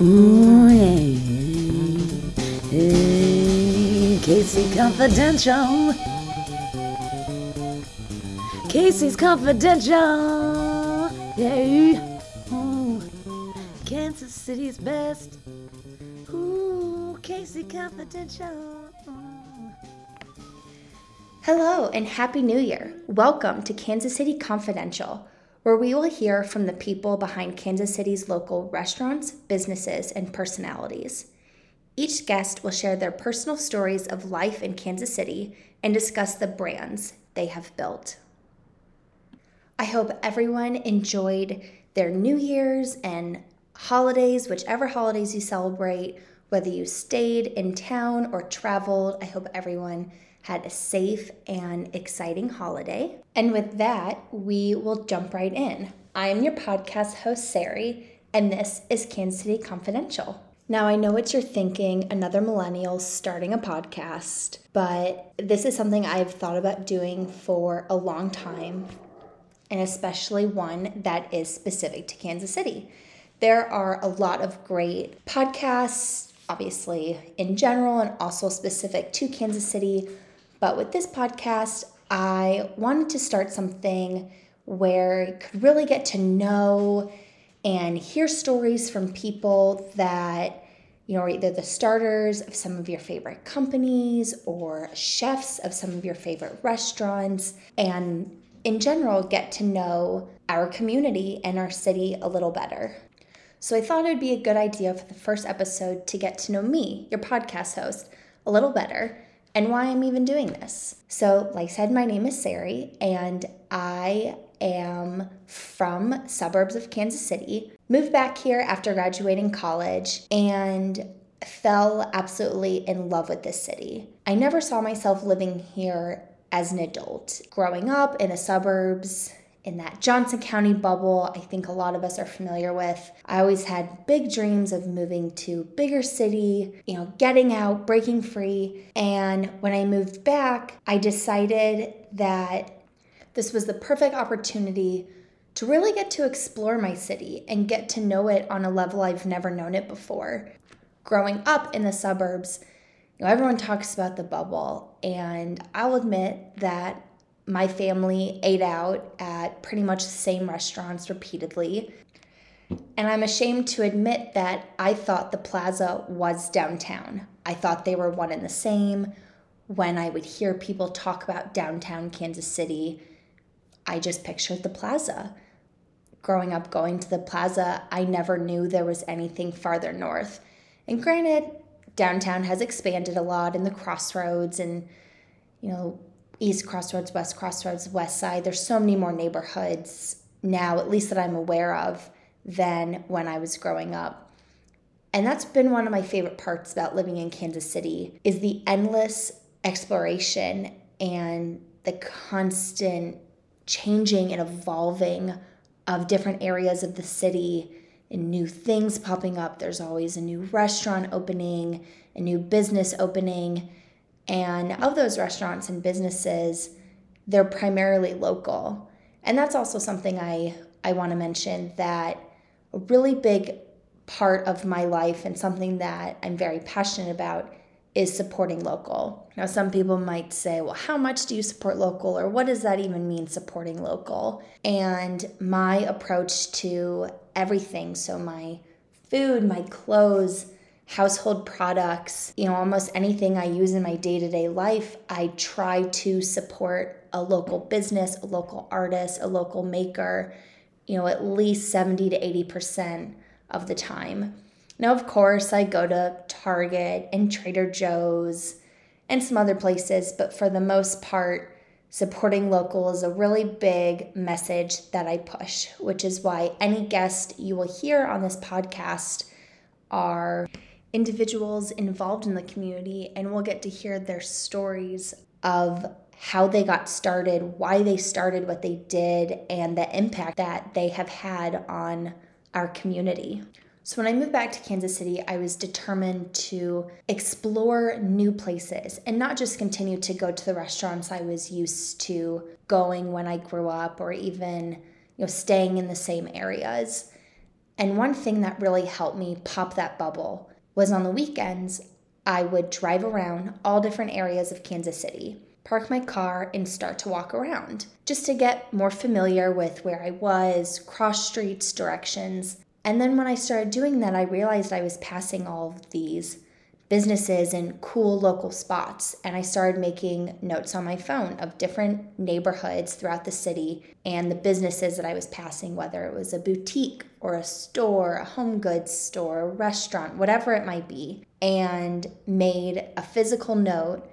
Ooh, hey, hey, KC Confidential. KC's Confidential. Yeah. Ooh, Kansas City's best. Ooh, KC Confidential. Hello and Happy New Year. Welcome to Kansas City Confidential, where we will hear from the people behind Kansas City's local restaurants, businesses, and personalities. Each guest will share their personal stories of life in Kansas City and discuss the brands they have built. I hope everyone enjoyed their New Year's and holidays, whichever holidays you celebrate, whether you stayed in town or traveled. I hope everyone had a safe and exciting holiday. And with that, we will jump right in. I am your podcast host, Sari, and this is Kansas City Confidential. Now, I know what you're thinking another millennial starting a podcast, but this is something I've thought about doing for a long time and especially one that is specific to Kansas City. There are a lot of great podcasts, obviously in general, and also specific to Kansas City. But with this podcast, I wanted to start something where you could really get to know and hear stories from people that you know, are either the starters of some of your favorite companies or chefs of some of your favorite restaurants, and in general, get to know our community and our city a little better. So I thought it would be a good idea for the first episode to get to know me, your podcast host, a little better and why I'm even doing this. So, like I said, my name is Sari, and I am from suburbs of Kansas City. Moved back here after graduating college and fell absolutely in love with this city. I never saw myself living here as an adult. Growing up in the suburbs, in that Johnson County bubble, I think a lot of us are familiar with. I always had big dreams of moving to bigger city, you know, getting out, breaking free. And when I moved back, I decided that this was the perfect opportunity to really get to explore my city and get to know it on a level I've never known it before. Growing up in the suburbs, you know, everyone talks about the bubble, and I'll admit that my family ate out at pretty much the same restaurants repeatedly. And I'm ashamed to admit that I thought the plaza was downtown. I thought they were one and the same. When I would hear people talk about downtown Kansas City, I just pictured the plaza. Growing up going to the plaza, I never knew there was anything farther north. And granted, downtown has expanded a lot in the crossroads and, you know, East Crossroads, West Crossroads, West Side. There's so many more neighborhoods now, at least that I'm aware of, than when I was growing up. And that's been one of my favorite parts about living in Kansas City is the endless exploration and the constant changing and evolving of different areas of the city and new things popping up. There's always a new restaurant opening, a new business opening and of those restaurants and businesses, they're primarily local. And that's also something I, I want to mention that a really big part of my life and something that I'm very passionate about is supporting local. Now, some people might say, well, how much do you support local, or what does that even mean, supporting local? And my approach to everything so, my food, my clothes, household products, you know, almost anything I use in my day to day life, I try to support a local business, a local artist, a local maker, you know, at least 70 to 80% of the time. Now, of course, I go to Target and Trader Joe's and some other places, but for the most part, supporting local is a really big message that I push, which is why any guest you will hear on this podcast are individuals involved in the community, and we'll get to hear their stories of how they got started, why they started what they did, and the impact that they have had on our community. So, when I moved back to Kansas City, I was determined to explore new places and not just continue to go to the restaurants I was used to going when I grew up or even, you know, staying in the same areas. And one thing that really helped me pop that bubble was on the weekends, I would drive around all different areas of Kansas City, park my car, and start to walk around just to get more familiar with where I was, cross streets, directions. And then when I started doing that, I realized I was passing all of these businesses and cool local spots. And I started making notes on my phone of different neighborhoods throughout the city and the businesses that I was passing, whether it was a boutique or a store, a home goods store, a restaurant, whatever it might be, and made a physical note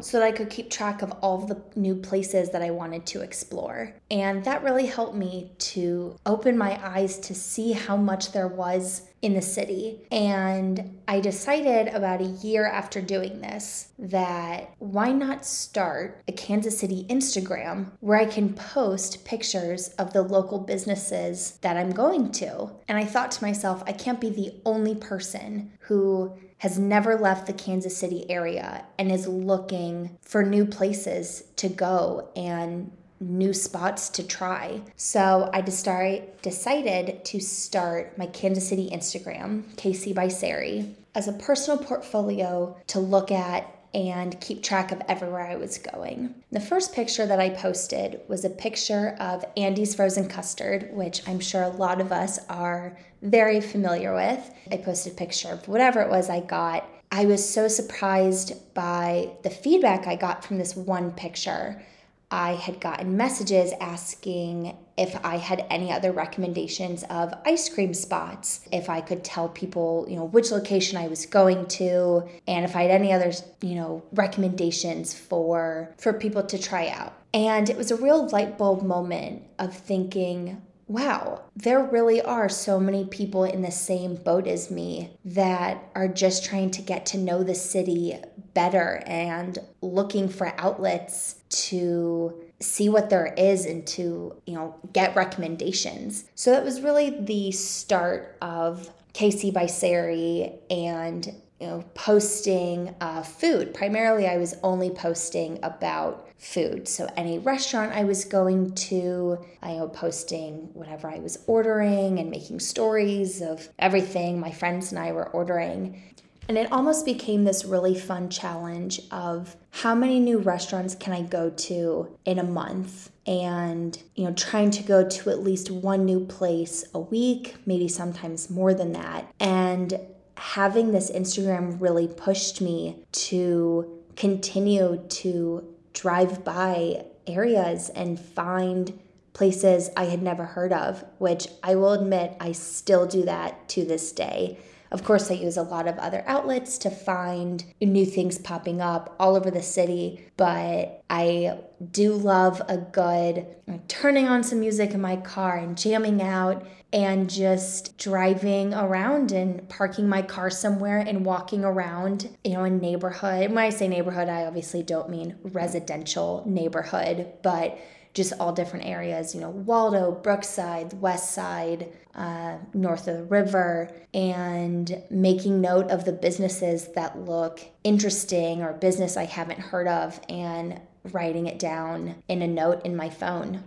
so that I could keep track of all the new places that I wanted to explore. And that really helped me to open my eyes to see how much there was in the city. And I decided about a year after doing this that why not start a Kansas City Instagram where I can post pictures of the local businesses that I'm going to. And I thought to myself, I can't be the only person who has never left the Kansas City area and is looking for new places to go and new spots to try. So I decided to start my Kansas City Instagram, KC by Sari, as a personal portfolio to look at and keep track of everywhere I was going. The first picture that I posted was a picture of Andy's frozen custard, which I'm sure a lot of us are very familiar with. I posted a picture of whatever it was I got. I was so surprised by the feedback I got from this one picture. I had gotten messages asking if I had any other recommendations of ice cream spots, if I could tell people, you know, which location I was going to, and if I had any other, you know, recommendations for for people to try out. And it was a real light bulb moment of thinking, wow, there really are so many people in the same boat as me that are just trying to get to know the city better and looking for outlets to see what there is and to, you know, get recommendations. So that was really the start of KC by Sari and you know, posting uh, food. Primarily, I was only posting about food. So any restaurant I was going to, I was posting whatever I was ordering and making stories of everything my friends and I were ordering. And it almost became this really fun challenge of how many new restaurants can I go to in a month? And, you know, trying to go to at least one new place a week, maybe sometimes more than that. And having this Instagram really pushed me to continue to drive by areas and find places I had never heard of, which I will admit I still do that to this day. Of course, I use a lot of other outlets to find new things popping up all over the city, but I do love a good know, turning on some music in my car and jamming out and just driving around and parking my car somewhere and walking around, you know, a neighborhood. When I say neighborhood, I obviously don't mean residential neighborhood, but just all different areas, you know, Waldo, Brookside, West Side, uh, north of the river, and making note of the businesses that look interesting or business I haven't heard of and writing it down in a note in my phone.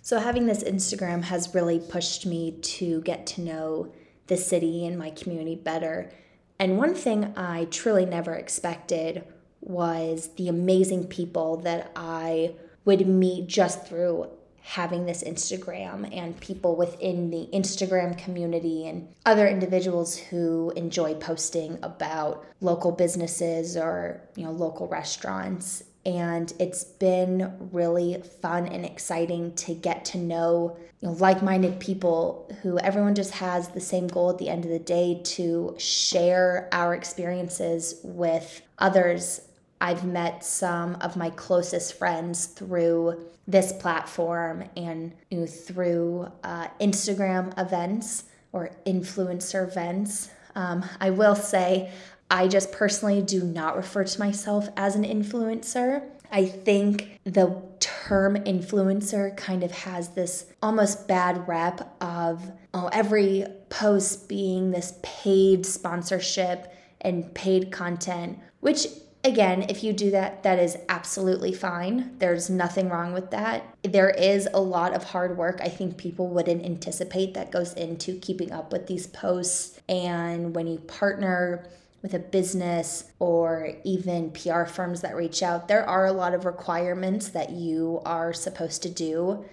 So, having this Instagram has really pushed me to get to know the city and my community better. And one thing I truly never expected was the amazing people that I would meet just through having this Instagram and people within the Instagram community and other individuals who enjoy posting about local businesses or you know local restaurants. And it's been really fun and exciting to get to know, you know like-minded people who everyone just has the same goal at the end of the day to share our experiences with others I've met some of my closest friends through this platform and you know, through uh, Instagram events or influencer events. Um, I will say I just personally do not refer to myself as an influencer. I think the term influencer kind of has this almost bad rep of oh, every post being this paid sponsorship and paid content, which again, if you do that, that is absolutely fine. There's nothing wrong with that. There is a lot of hard work I think people wouldn't anticipate that goes into keeping up with these posts. And when you partner with a business or even PR firms that reach out, there are a lot of requirements that you are supposed to do.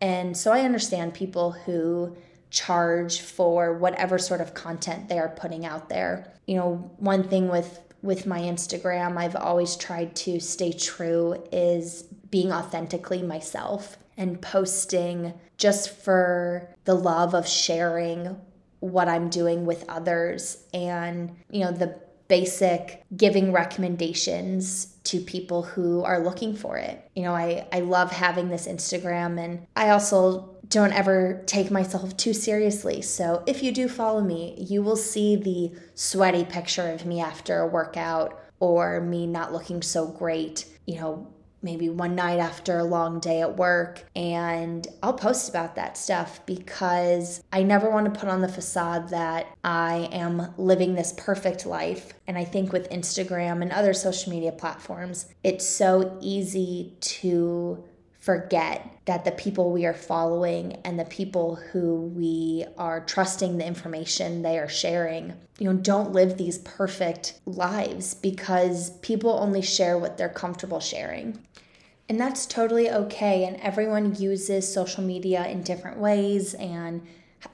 And so I understand people who charge for whatever sort of content they are putting out there. You know, one thing with with my Instagram, I've always tried to stay true is being authentically myself and posting just for the love of sharing what I'm doing with others and, you know, the basic giving recommendations to people who are looking for it. You know, I, I love having this Instagram and I also don't ever take myself too seriously. So if you do follow me, you will see the sweaty picture of me after a workout or me not looking so great, you know, maybe one night after a long day at work. And I'll post about that stuff because I never want to put on the facade that I am living this perfect life. And I think with Instagram and other social media platforms, it's so easy to forget that the people we are following and the people who we are trusting the information they are sharing you know don't live these perfect lives because people only share what they're comfortable sharing and that's totally okay and everyone uses social media in different ways and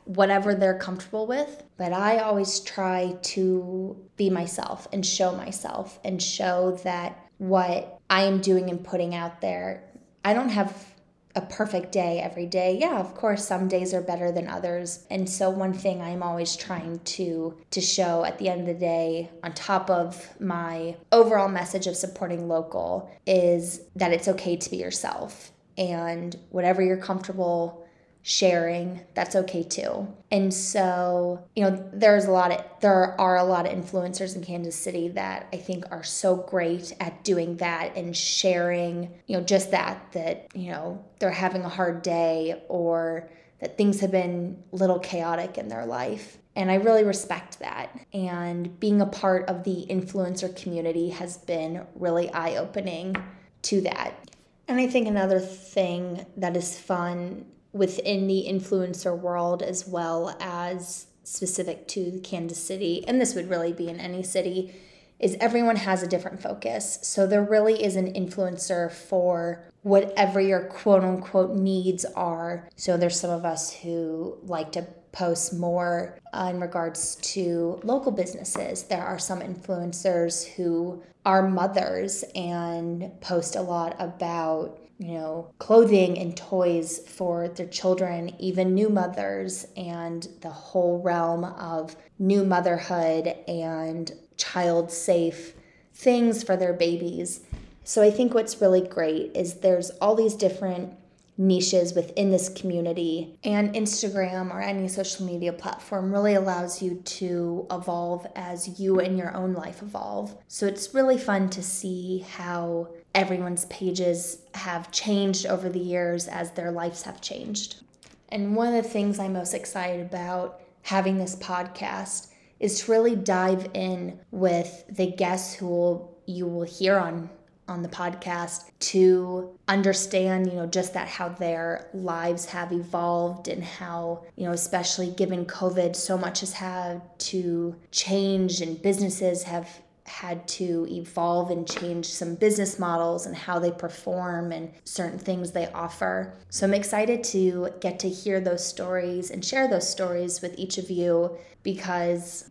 whatever they're comfortable with. But I always try to be myself and show myself and show that what I am doing and putting out there I don't have a perfect day every day. Yeah, of course some days are better than others. And so one thing I'm always trying to to show at the end of the day on top of my overall message of supporting local is that it's okay to be yourself and whatever you're comfortable sharing that's okay too and so you know there's a lot of there are a lot of influencers in kansas city that i think are so great at doing that and sharing you know just that that you know they're having a hard day or that things have been a little chaotic in their life and I really respect that. And being a part of the influencer community has been really eye opening to that. And I think another thing that is fun within the influencer world as well as specific to Kansas City, and this would really be in any city, is everyone has a different focus. So there really is an influencer for whatever your quote unquote needs are. So there's some of us who like to post more uh, in regards to local businesses. There are some influencers who are mothers and post a lot about you know, clothing and toys for their children, even new mothers, and the whole realm of new motherhood and child safe things for their babies. So I think what's really great is there's all these different niches within this community and Instagram or any social media platform really allows you to evolve as you and your own life evolve. So it's really fun to see how everyone's pages have changed over the years as their lives have changed. And one of the things I'm most excited about having this podcast is to really dive in with the guests who will, you will hear on on the podcast to understand you know just that how their lives have evolved and how you know especially given covid so much has had to change and businesses have had to evolve and change some business models and how they perform and certain things they offer. So I'm excited to get to hear those stories and share those stories with each of you because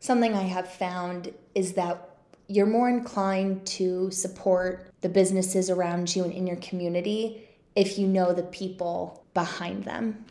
something I have found is that you're more inclined to support the businesses around you and in your community if you know the people behind them.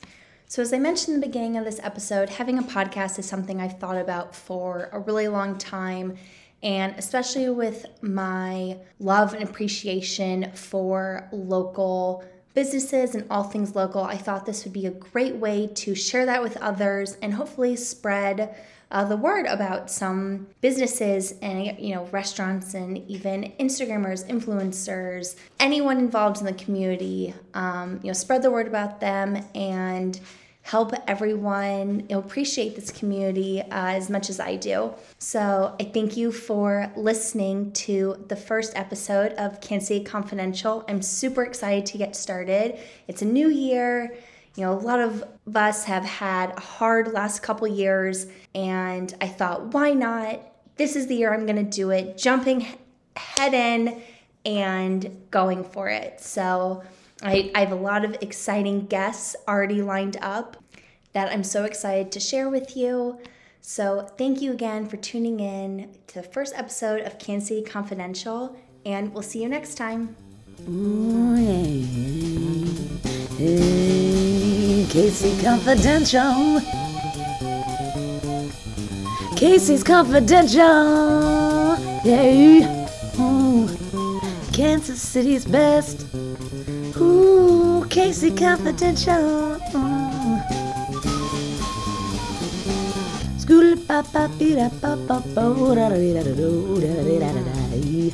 So, as I mentioned in the beginning of this episode, having a podcast is something I've thought about for a really long time and especially with my love and appreciation for local businesses and all things local, I thought this would be a great way to share that with others and hopefully spread uh, the word about some businesses and you know restaurants and even Instagrammers, influencers, anyone involved in the community. Um, you know, spread the word about them and help everyone appreciate this community uh, as much as I do. So I thank you for listening to the first episode of Kansas Confidential. I'm super excited to get started. It's a new year. You know, a lot of us have had a hard last couple years, and I thought, why not? This is the year I'm going to do it, jumping head in and going for it. So I, I have a lot of exciting guests already lined up that I'm so excited to share with you. So, thank you again for tuning in to the first episode of Kansas City Confidential, and we'll see you next time. Ooh, hey, hey, KC Confidential. KC's Confidential. Yeah. Ooh. Kansas City's best. KC Confidential. School pa pa be da bo da da da da do da da da da da.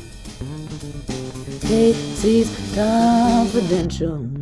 KC's Confidential.